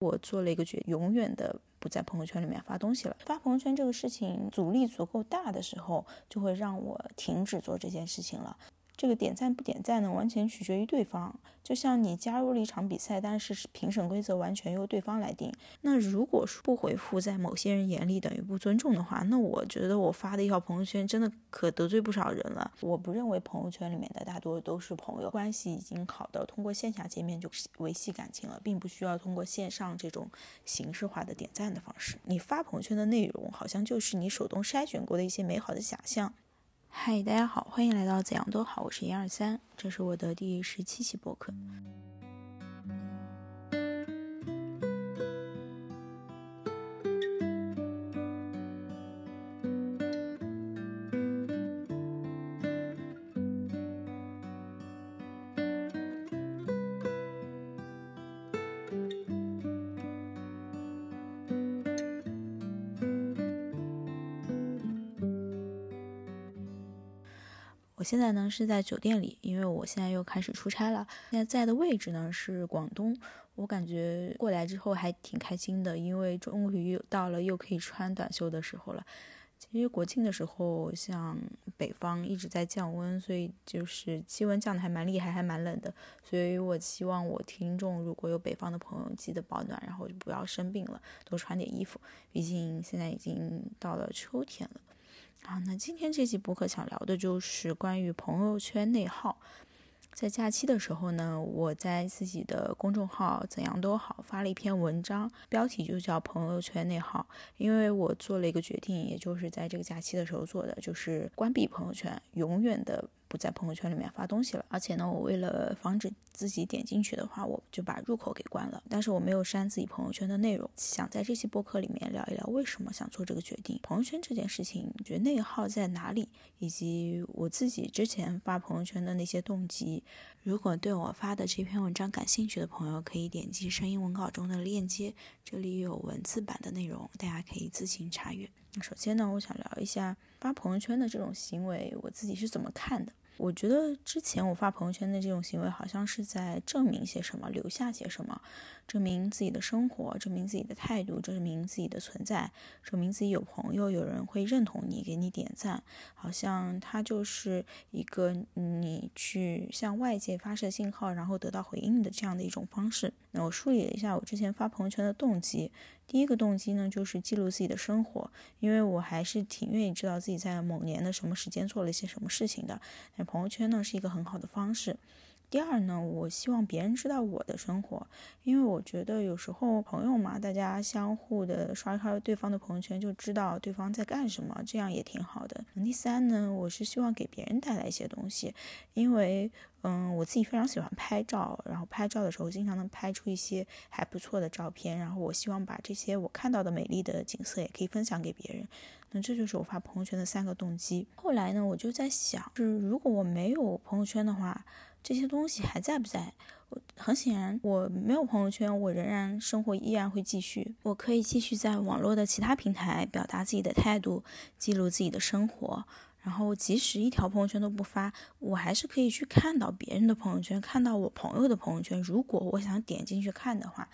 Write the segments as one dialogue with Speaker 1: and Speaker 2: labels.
Speaker 1: 我做了一个决，永远的不在朋友圈里面发东西了。发朋友圈这个事情阻力足够大的时候，就会让我停止做这件事情了。这个点赞不点赞呢，完全取决于对方。就像你加入了一场比赛，但是评审规则完全由对方来定。那如果说不回复，在某些人眼里等于不尊重的话，那我觉得我发的一条朋友圈真的可得罪不少人了。我不认为朋友圈里面的大多都是朋友，关系已经好到通过线下见面就维系感情了，并不需要通过线上这种形式化的点赞的方式。你发朋友圈的内容，好像就是你手动筛选过的一些美好的想象。嗨，大家好，欢迎来到怎样都好，我是一二三，这是我的第十七期播客。我现在呢是在酒店里，因为我现在又开始出差了。现在在的位置呢是广东，我感觉过来之后还挺开心的，因为终于到了又可以穿短袖的时候了。其实国庆的时候，像北方一直在降温，所以就是气温降的还蛮厉害，还蛮冷的。所以我希望我听众如果有北方的朋友，记得保暖，然后就不要生病了，多穿点衣服。毕竟现在已经到了秋天了。啊，那今天这期播客想聊的就是关于朋友圈内耗。在假期的时候呢，我在自己的公众号怎样都好发了一篇文章，标题就叫“朋友圈内耗”。因为我做了一个决定，也就是在这个假期的时候做的，就是关闭朋友圈，永远的。不在朋友圈里面发东西了，而且呢，我为了防止自己点进去的话，我就把入口给关了。但是我没有删自己朋友圈的内容。想在这期播客里面聊一聊为什么想做这个决定。朋友圈这件事情，你觉得内耗在哪里？以及我自己之前发朋友圈的那些动机。如果对我发的这篇文章感兴趣的朋友，可以点击声音文稿中的链接，这里有文字版的内容，大家可以自行查阅。首先呢，我想聊一下发朋友圈的这种行为，我自己是怎么看的。我觉得之前我发朋友圈的这种行为，好像是在证明些什么，留下些什么，证明自己的生活，证明自己的态度，证明自己的存在，证明自己有朋友，有人会认同你，给你点赞，好像它就是一个你去向外界发射信号，然后得到回应的这样的一种方式。那我梳理了一下我之前发朋友圈的动机。第一个动机呢，就是记录自己的生活，因为我还是挺愿意知道自己在某年的什么时间做了一些什么事情的。那朋友圈呢，是一个很好的方式。第二呢，我希望别人知道我的生活，因为我觉得有时候朋友嘛，大家相互的刷一刷对方的朋友圈，就知道对方在干什么，这样也挺好的。第三呢，我是希望给别人带来一些东西，因为嗯，我自己非常喜欢拍照，然后拍照的时候经常能拍出一些还不错的照片，然后我希望把这些我看到的美丽的景色也可以分享给别人。那这就是我发朋友圈的三个动机。后来呢，我就在想，就是如果我没有朋友圈的话。这些东西还在不在？我很显然，我没有朋友圈，我仍然生活依然会继续。我可以继续在网络的其他平台表达自己的态度，记录自己的生活。然后，即使一条朋友圈都不发，我还是可以去看到别人的朋友圈，看到我朋友的朋友圈。如果我想点进去看的话。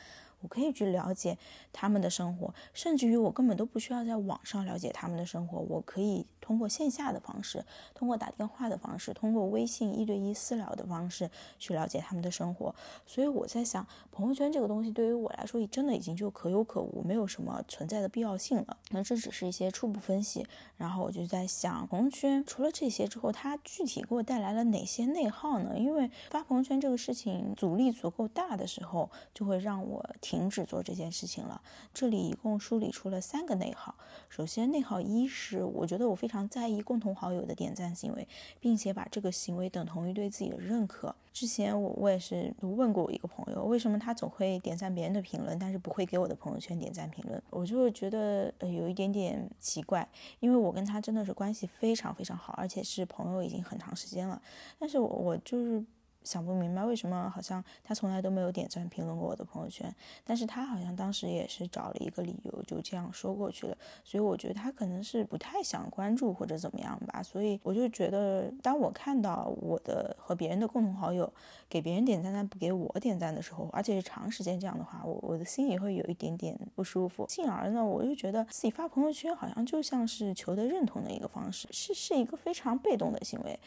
Speaker 1: 我可以去了解他们的生活，甚至于我根本都不需要在网上了解他们的生活，我可以通过线下的方式，通过打电话的方式，通过微信一对一私聊的方式去了解他们的生活。所以我在想，朋友圈这个东西对于我来说，真的已经就可有可无，没有什么存在的必要性了。那这只是一些初步分析，然后我就在想，朋友圈除了这些之后，它具体给我带来了哪些内耗呢？因为发朋友圈这个事情阻力足够大的时候，就会让我。停止做这件事情了。这里一共梳理出了三个内耗。首先，内耗一是我觉得我非常在意共同好友的点赞行为，并且把这个行为等同于对自己的认可。之前我我也是问过我一个朋友，为什么他总会点赞别人的评论，但是不会给我的朋友圈点赞评论？我就觉得呃有一点点奇怪，因为我跟他真的是关系非常非常好，而且是朋友已经很长时间了。但是我我就是。想不明白为什么好像他从来都没有点赞评论过我的朋友圈，但是他好像当时也是找了一个理由就这样说过去了，所以我觉得他可能是不太想关注或者怎么样吧，所以我就觉得当我看到我的和别人的共同好友给别人点赞但不给我点赞的时候，而且是长时间这样的话，我我的心里会有一点点不舒服，进而呢我就觉得自己发朋友圈好像就像是求得认同的一个方式，是是一个非常被动的行为。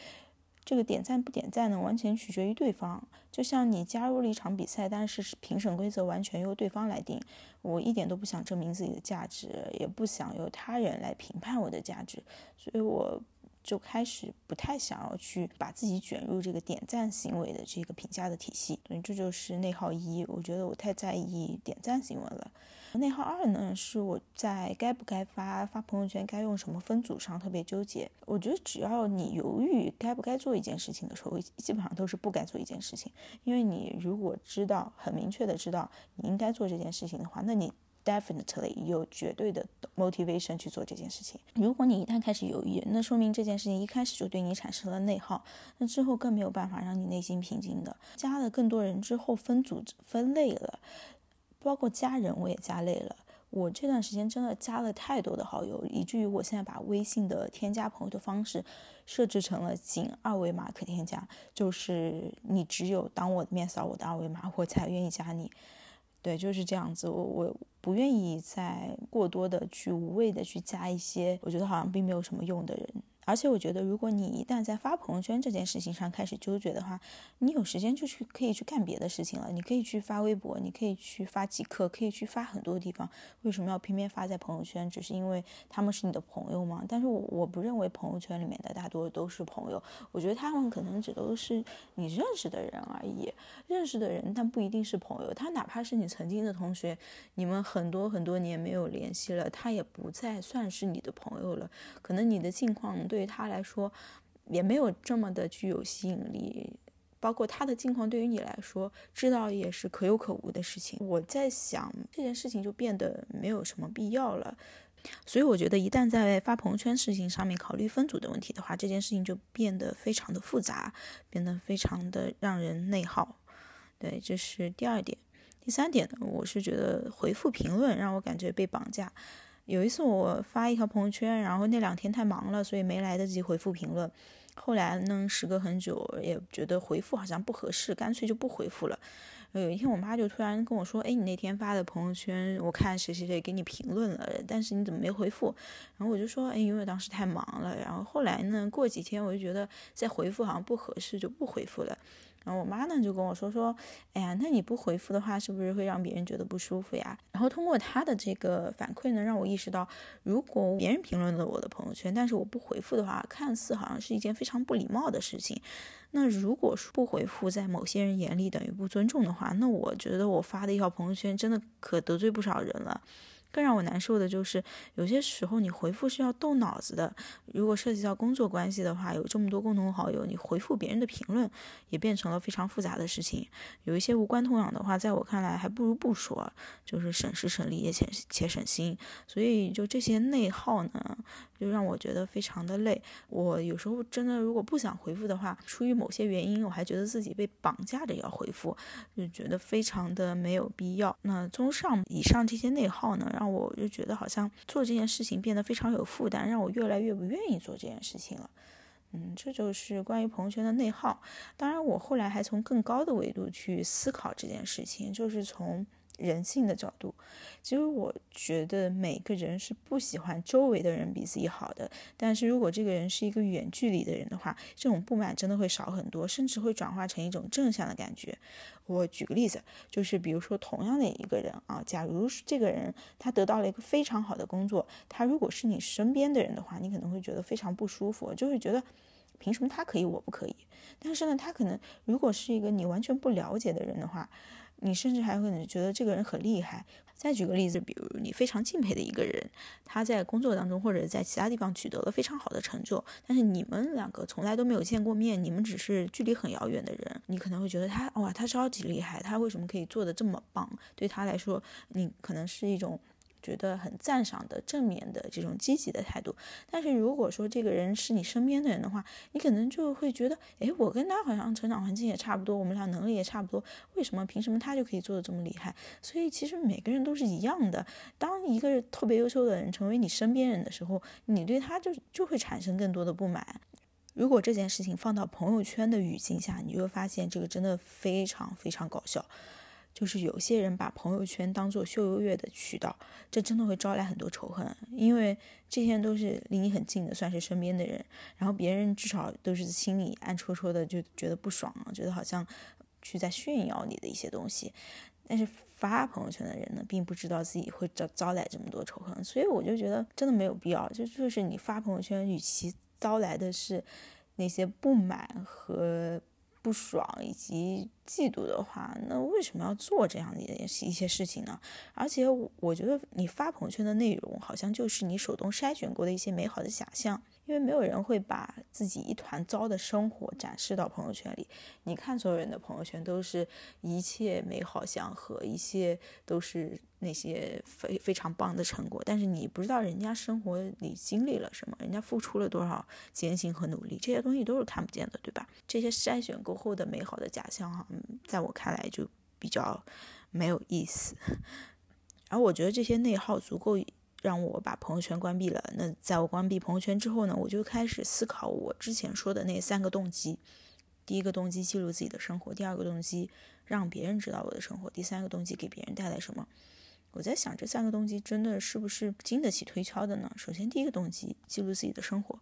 Speaker 1: 这个点赞不点赞呢，完全取决于对方。就像你加入了一场比赛，但是评审规则完全由对方来定。我一点都不想证明自己的价值，也不想由他人来评判我的价值，所以我就开始不太想要去把自己卷入这个点赞行为的这个评价的体系。所以这就是内耗一，我觉得我太在意点赞行为了。内耗二呢，是我在该不该发发朋友圈、该用什么分组上特别纠结。我觉得只要你犹豫该不该做一件事情的时候，基本上都是不该做一件事情。因为你如果知道很明确的知道你应该做这件事情的话，那你 definitely 有绝对的 motivation 去做这件事情。如果你一旦开始犹豫，那说明这件事情一开始就对你产生了内耗，那之后更没有办法让你内心平静的。加了更多人之后分组分类了。包括家人，我也加累了。我这段时间真的加了太多的好友，以至于我现在把微信的添加朋友的方式设置成了仅二维码可添加，就是你只有当我的面扫我的二维码，我才愿意加你。对，就是这样子。我我不愿意再过多的去无谓的去加一些我觉得好像并没有什么用的人。而且我觉得，如果你一旦在发朋友圈这件事情上开始纠结的话，你有时间就去可以去干别的事情了。你可以去发微博，你可以去发极客，可以去发很多地方。为什么要偏偏发在朋友圈？只是因为他们是你的朋友吗？但是我我不认为朋友圈里面的大多都是朋友。我觉得他们可能只都是你认识的人而已，认识的人，但不一定是朋友。他哪怕是你曾经的同学，你们很多很多年没有联系了，他也不再算是你的朋友了。可能你的近况对。对他来说，也没有这么的具有吸引力，包括他的近况对于你来说，知道也是可有可无的事情。我在想这件事情就变得没有什么必要了，所以我觉得一旦在发朋友圈事情上面考虑分组的问题的话，这件事情就变得非常的复杂，变得非常的让人内耗。对，这是第二点。第三点呢，我是觉得回复评论让我感觉被绑架。有一次我发一条朋友圈，然后那两天太忙了，所以没来得及回复评论。后来呢，时隔很久，也觉得回复好像不合适，干脆就不回复了。有一天我妈就突然跟我说：“哎，你那天发的朋友圈，我看谁谁谁给你评论了，但是你怎么没回复？”然后我就说：“哎，因为当时太忙了。”然后后来呢，过几天我就觉得再回复好像不合适，就不回复了。然后我妈呢就跟我说说，哎呀，那你不回复的话，是不是会让别人觉得不舒服呀？然后通过她的这个反馈呢，让我意识到，如果别人评论了我的朋友圈，但是我不回复的话，看似好像是一件非常不礼貌的事情。那如果说不回复，在某些人眼里等于不尊重的话，那我觉得我发的一条朋友圈真的可得罪不少人了。更让我难受的就是，有些时候你回复是要动脑子的。如果涉及到工作关系的话，有这么多共同好友，你回复别人的评论也变成了非常复杂的事情。有一些无关痛痒的话，在我看来还不如不说，就是省时省力也且且省心。所以就这些内耗呢，就让我觉得非常的累。我有时候真的如果不想回复的话，出于某些原因，我还觉得自己被绑架着要回复，就觉得非常的没有必要。那综上以上这些内耗呢？让我就觉得好像做这件事情变得非常有负担，让我越来越不愿意做这件事情了。嗯，这就是关于朋友圈的内耗。当然，我后来还从更高的维度去思考这件事情，就是从。人性的角度，其实我觉得每个人是不喜欢周围的人比自己好的。但是如果这个人是一个远距离的人的话，这种不满真的会少很多，甚至会转化成一种正向的感觉。我举个例子，就是比如说同样的一个人啊，假如是这个人他得到了一个非常好的工作，他如果是你身边的人的话，你可能会觉得非常不舒服，就会觉得凭什么他可以我不可以？但是呢，他可能如果是一个你完全不了解的人的话。你甚至还会觉得这个人很厉害。再举个例子，比如你非常敬佩的一个人，他在工作当中或者在其他地方取得了非常好的成就，但是你们两个从来都没有见过面，你们只是距离很遥远的人，你可能会觉得他哇，他超级厉害，他为什么可以做的这么棒？对他来说，你可能是一种觉得很赞赏的正面的这种积极的态度。但是如果说这个人是你身边的人的话，你可能就会觉得，哎，我跟他好像成长环境也差不多，我们俩能力也差不多，为什么凭什么他就可以做的这么厉害？所以其实每个人都是一样的。当一个特别优秀的人成为你身边人的时候，你对他就就会产生更多的不满。如果这件事情放到朋友圈的语境下，你就会发现这个真的非常非常搞笑。就是有些人把朋友圈当做秀优越的渠道，这真的会招来很多仇恨，因为这些人都是离你很近的，算是身边的人，然后别人至少都是心里暗戳戳的就觉得不爽，觉得好像去在炫耀你的一些东西，但是发朋友圈的人呢，并不知道自己会招招来这么多仇恨，所以我就觉得真的没有必要，就就是你发朋友圈，与其招来的是那些不满和。不爽以及嫉妒的话，那为什么要做这样的一一些事情呢？而且我觉得你发朋友圈的内容，好像就是你手动筛选过的一些美好的想象。因为没有人会把自己一团糟的生活展示到朋友圈里。你看，所有人的朋友圈都是一切美好祥和，一切都是那些非非常棒的成果。但是你不知道人家生活里经历了什么，人家付出了多少艰辛和努力，这些东西都是看不见的，对吧？这些筛选过后的美好的假象，哈，在我看来就比较没有意思。而我觉得这些内耗足够。让我把朋友圈关闭了。那在我关闭朋友圈之后呢，我就开始思考我之前说的那三个动机：第一个动机记录自己的生活，第二个动机让别人知道我的生活，第三个动机给别人带来什么。我在想，这三个动机真的是不是经得起推敲的呢？首先，第一个动机记录自己的生活。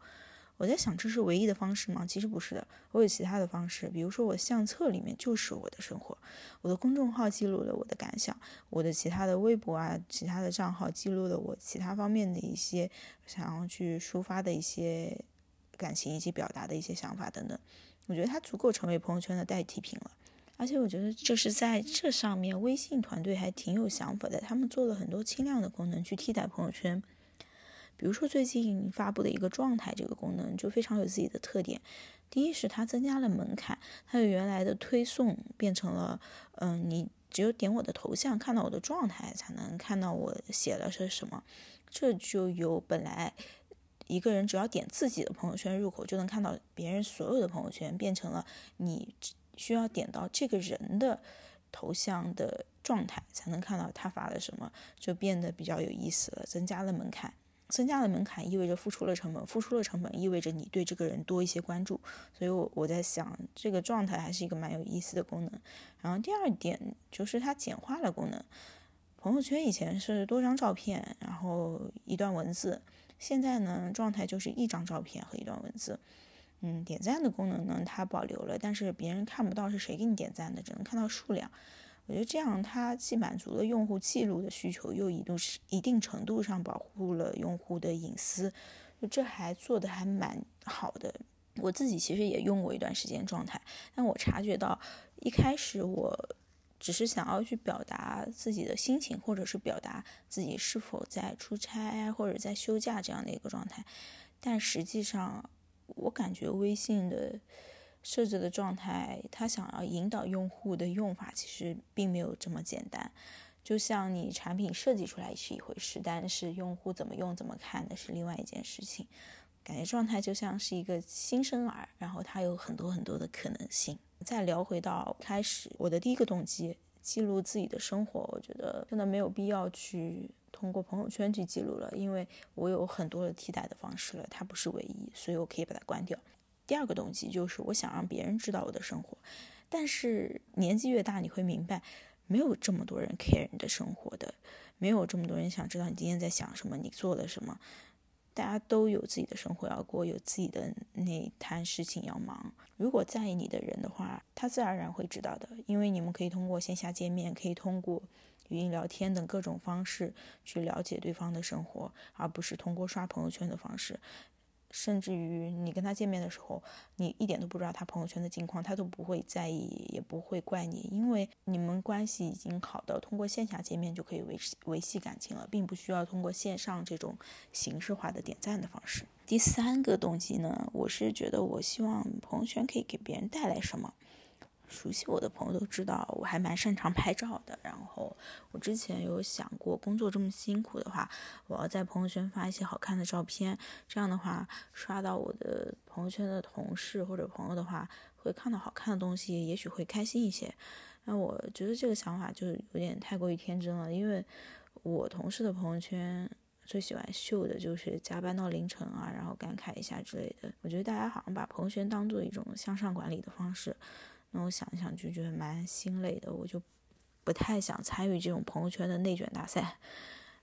Speaker 1: 我在想，这是唯一的方式吗？其实不是的，我有其他的方式。比如说，我相册里面就是我的生活，我的公众号记录了我的感想，我的其他的微博啊，其他的账号记录了我其他方面的一些想要去抒发的一些感情以及表达的一些想法等等。我觉得它足够成为朋友圈的代替品了。而且我觉得，就是在这上面，微信团队还挺有想法的，他们做了很多轻量的功能去替代朋友圈。比如说最近发布的一个状态这个功能就非常有自己的特点。第一是它增加了门槛，它由原来的推送变成了，嗯，你只有点我的头像看到我的状态才能看到我写了是什么。这就由本来一个人只要点自己的朋友圈入口就能看到别人所有的朋友圈，变成了你需要点到这个人的头像的状态才能看到他发了什么，就变得比较有意思了，增加了门槛。增加了门槛意味着付出了成本，付出了成本意味着你对这个人多一些关注，所以，我我在想这个状态还是一个蛮有意思的功能。然后第二点就是它简化了功能，朋友圈以前是多张照片，然后一段文字，现在呢状态就是一张照片和一段文字。嗯，点赞的功能呢它保留了，但是别人看不到是谁给你点赞的，只能看到数量。我觉得这样，它既满足了用户记录的需求，又一度是一定程度上保护了用户的隐私，这还做的还蛮好的。我自己其实也用过一段时间状态，但我察觉到一开始我只是想要去表达自己的心情，或者是表达自己是否在出差或者在休假这样的一个状态，但实际上我感觉微信的。设置的状态，它想要引导用户的用法，其实并没有这么简单。就像你产品设计出来是一回事，但是用户怎么用、怎么看的是另外一件事情。感觉状态就像是一个新生儿，然后它有很多很多的可能性。再聊回到开始，我的第一个动机，记录自己的生活，我觉得真的没有必要去通过朋友圈去记录了，因为我有很多的替代的方式了，它不是唯一，所以我可以把它关掉。第二个动机就是我想让别人知道我的生活，但是年纪越大，你会明白，没有这么多人 care 你的生活的，没有这么多人想知道你今天在想什么，你做了什么。大家都有自己的生活要过，有自己的那摊事情要忙。如果在意你的人的话，他自然而然会知道的，因为你们可以通过线下见面，可以通过语音聊天等各种方式去了解对方的生活，而不是通过刷朋友圈的方式。甚至于你跟他见面的时候，你一点都不知道他朋友圈的近况，他都不会在意，也不会怪你，因为你们关系已经好到通过线下见面就可以维维系感情了，并不需要通过线上这种形式化的点赞的方式。第三个动机呢，我是觉得我希望朋友圈可以给别人带来什么。熟悉我的朋友都知道，我还蛮擅长拍照的。然后我之前有想过，工作这么辛苦的话，我要在朋友圈发一些好看的照片，这样的话刷到我的朋友圈的同事或者朋友的话，会看到好看的东西，也许会开心一些。那我觉得这个想法就有点太过于天真了，因为我同事的朋友圈最喜欢秀的就是加班到凌晨啊，然后感慨一下之类的。我觉得大家好像把朋友圈当做一种向上管理的方式。那我想一想就觉得蛮心累的，我就不太想参与这种朋友圈的内卷大赛。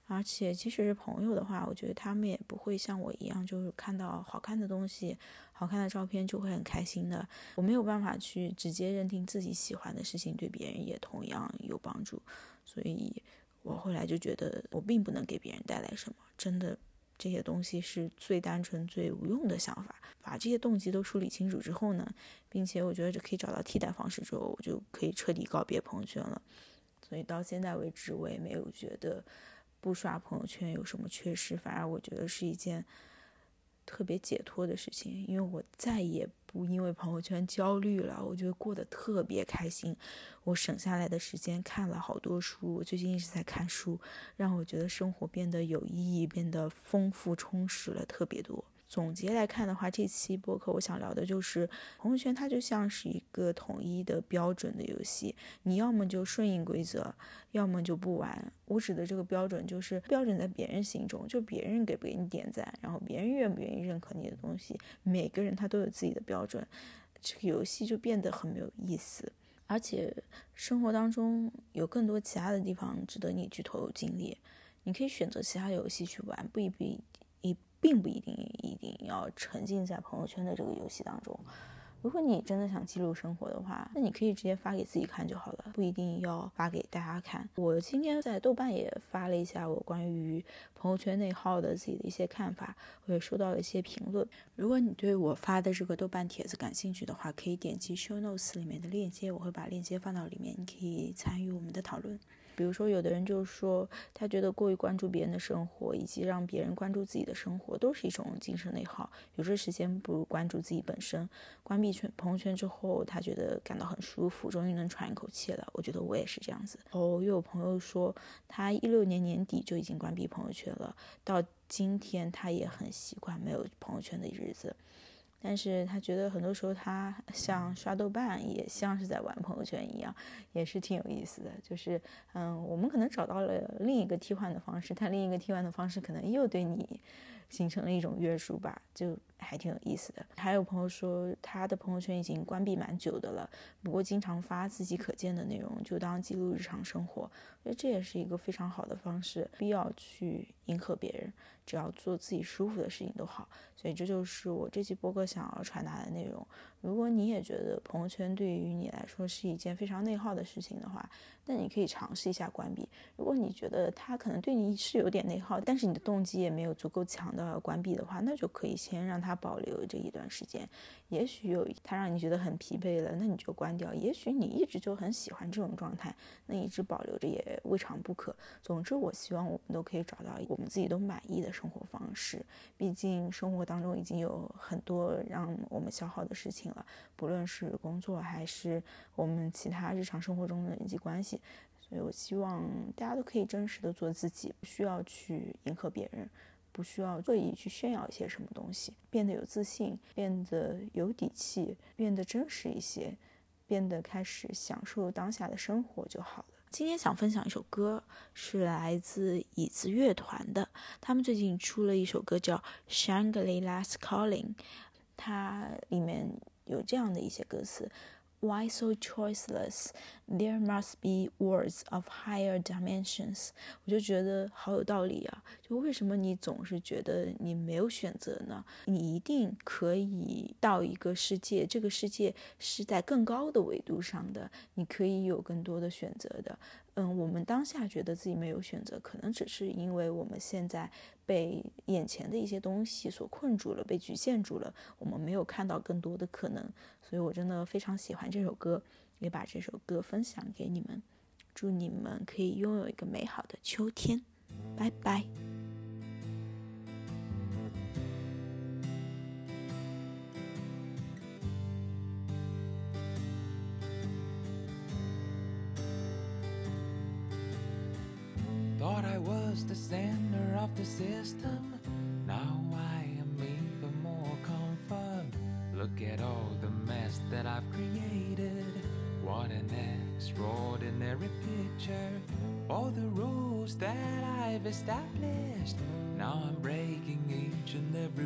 Speaker 1: 而且即使是朋友的话，我觉得他们也不会像我一样，就是看到好看的东西、好看的照片就会很开心的。我没有办法去直接认定自己喜欢的事情对别人也同样有帮助，所以我后来就觉得我并不能给别人带来什么，真的。这些东西是最单纯、最无用的想法。把这些动机都梳理清楚之后呢，并且我觉得就可以找到替代方式之后，我就可以彻底告别朋友圈了。所以到现在为止，我也没有觉得不刷朋友圈有什么缺失，反而我觉得是一件。特别解脱的事情，因为我再也不因为朋友圈焦虑了，我觉得过得特别开心。我省下来的时间看了好多书，我最近一直在看书，让我觉得生活变得有意义，变得丰富充实了特别多。总结来看的话，这期播客我想聊的就是朋友圈，它就像是一个统一的标准的游戏，你要么就顺应规则，要么就不玩。我指的这个标准就是标准在别人心中，就别人给不给你点赞，然后别人愿不愿意认可你的东西，每个人他都有自己的标准，这个游戏就变得很没有意思。而且生活当中有更多其他的地方值得你去投入精力，你可以选择其他游戏去玩，不一定。并不一定一定要沉浸在朋友圈的这个游戏当中。如果你真的想记录生活的话，那你可以直接发给自己看就好了，不一定要发给大家看。我今天在豆瓣也发了一下我关于朋友圈内耗的自己的一些看法，我也收到了一些评论。如果你对我发的这个豆瓣帖子感兴趣的话，可以点击 show notes 里面的链接，我会把链接放到里面，你可以参与我们的讨论。比如说，有的人就说，他觉得过于关注别人的生活，以及让别人关注自己的生活，都是一种精神内耗。有这时间，不如关注自己本身。关闭圈朋友圈之后，他觉得感到很舒服，终于能喘一口气了。我觉得我也是这样子。哦，又有朋友说，他一六年年底就已经关闭朋友圈了，到今天他也很习惯没有朋友圈的日子。但是他觉得很多时候他像刷豆瓣，也像是在玩朋友圈一样，也是挺有意思的。就是，嗯，我们可能找到了另一个替换的方式，但另一个替换的方式可能又对你形成了一种约束吧，就还挺有意思的。还有朋友说他的朋友圈已经关闭蛮久的了，不过经常发自己可见的内容，就当记录日常生活。我觉得这也是一个非常好的方式，必要去迎合别人。只要做自己舒服的事情都好，所以这就是我这期播客想要传达的内容。如果你也觉得朋友圈对于你来说是一件非常内耗的事情的话，那你可以尝试一下关闭。如果你觉得它可能对你是有点内耗，但是你的动机也没有足够强都要关闭的话，那就可以先让它保留这一段时间。也许有它让你觉得很疲惫了，那你就关掉。也许你一直就很喜欢这种状态，那一直保留着也未尝不可。总之，我希望我们都可以找到我们自己都满意的生活方式。毕竟生活当中已经有很多让我们消耗的事情了。不论是工作还是我们其他日常生活中的人际关系，所以我希望大家都可以真实的做自己，不需要去迎合别人，不需要刻意去炫耀一些什么东西，变得有自信，变得有底气，变得真实一些，变得开始享受当下的生活就好了。今天想分享一首歌，是来自椅子乐团的，他们最近出了一首歌叫《Shangri-La's Calling》，它里面。有这样的一些歌词：Why so choiceless? There must be words of higher dimensions。我就觉得好有道理啊！就为什么你总是觉得你没有选择呢？你一定可以到一个世界，这个世界是在更高的维度上的，你可以有更多的选择的。嗯，我们当下觉得自己没有选择，可能只是因为我们现在被眼前的一些东西所困住了，被局限住了，我们没有看到更多的可能。所以我真的非常喜欢这首歌，也把这首歌分享给你们。祝你们可以拥有一个美好的秋天，拜拜。
Speaker 2: was the center of the system. Now I am even more confirmed. Look at all the mess that I've created. What an extraordinary picture. All the rules that I've established. Now I'm breaking each and every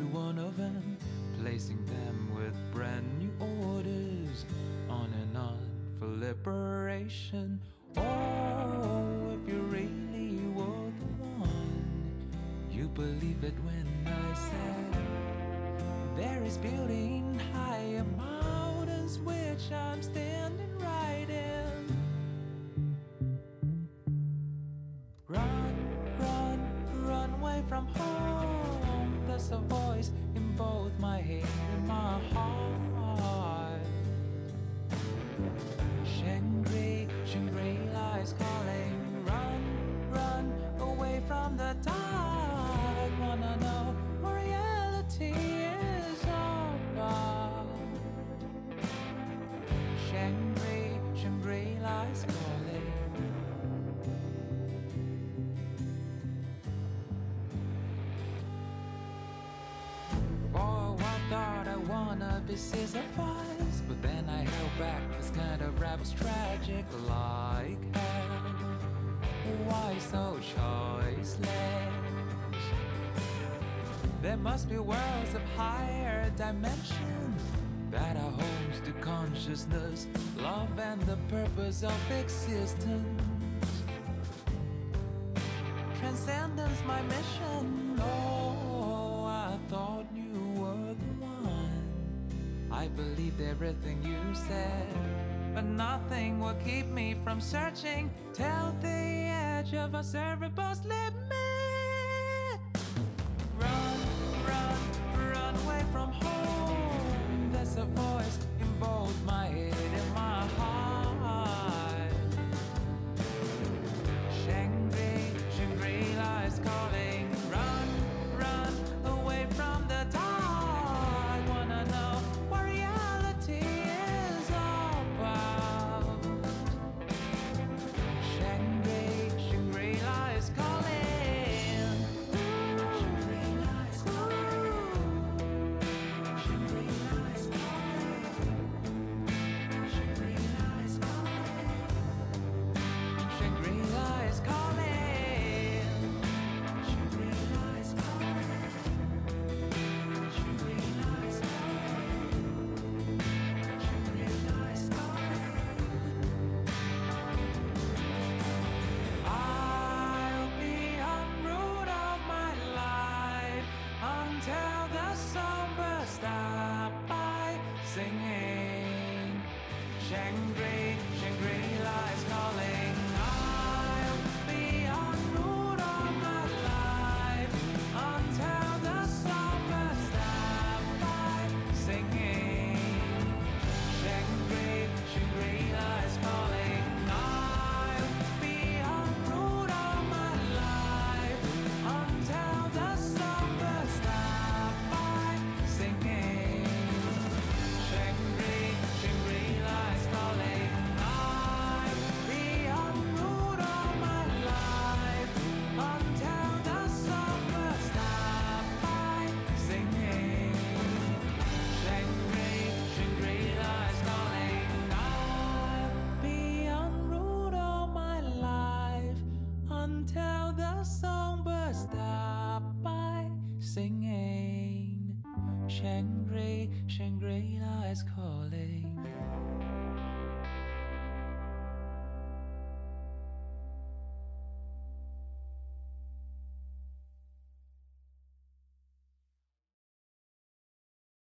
Speaker 2: purposes of vice. But then I held back, this kind of rabbit's tragic like hell. Why so choiceless? There must be worlds of higher dimension that are homes to consciousness, love, and the purpose of existence. Transcendence, my mission. Oh. I believed everything you said, but nothing will keep me from searching till the edge of a cerebral limit.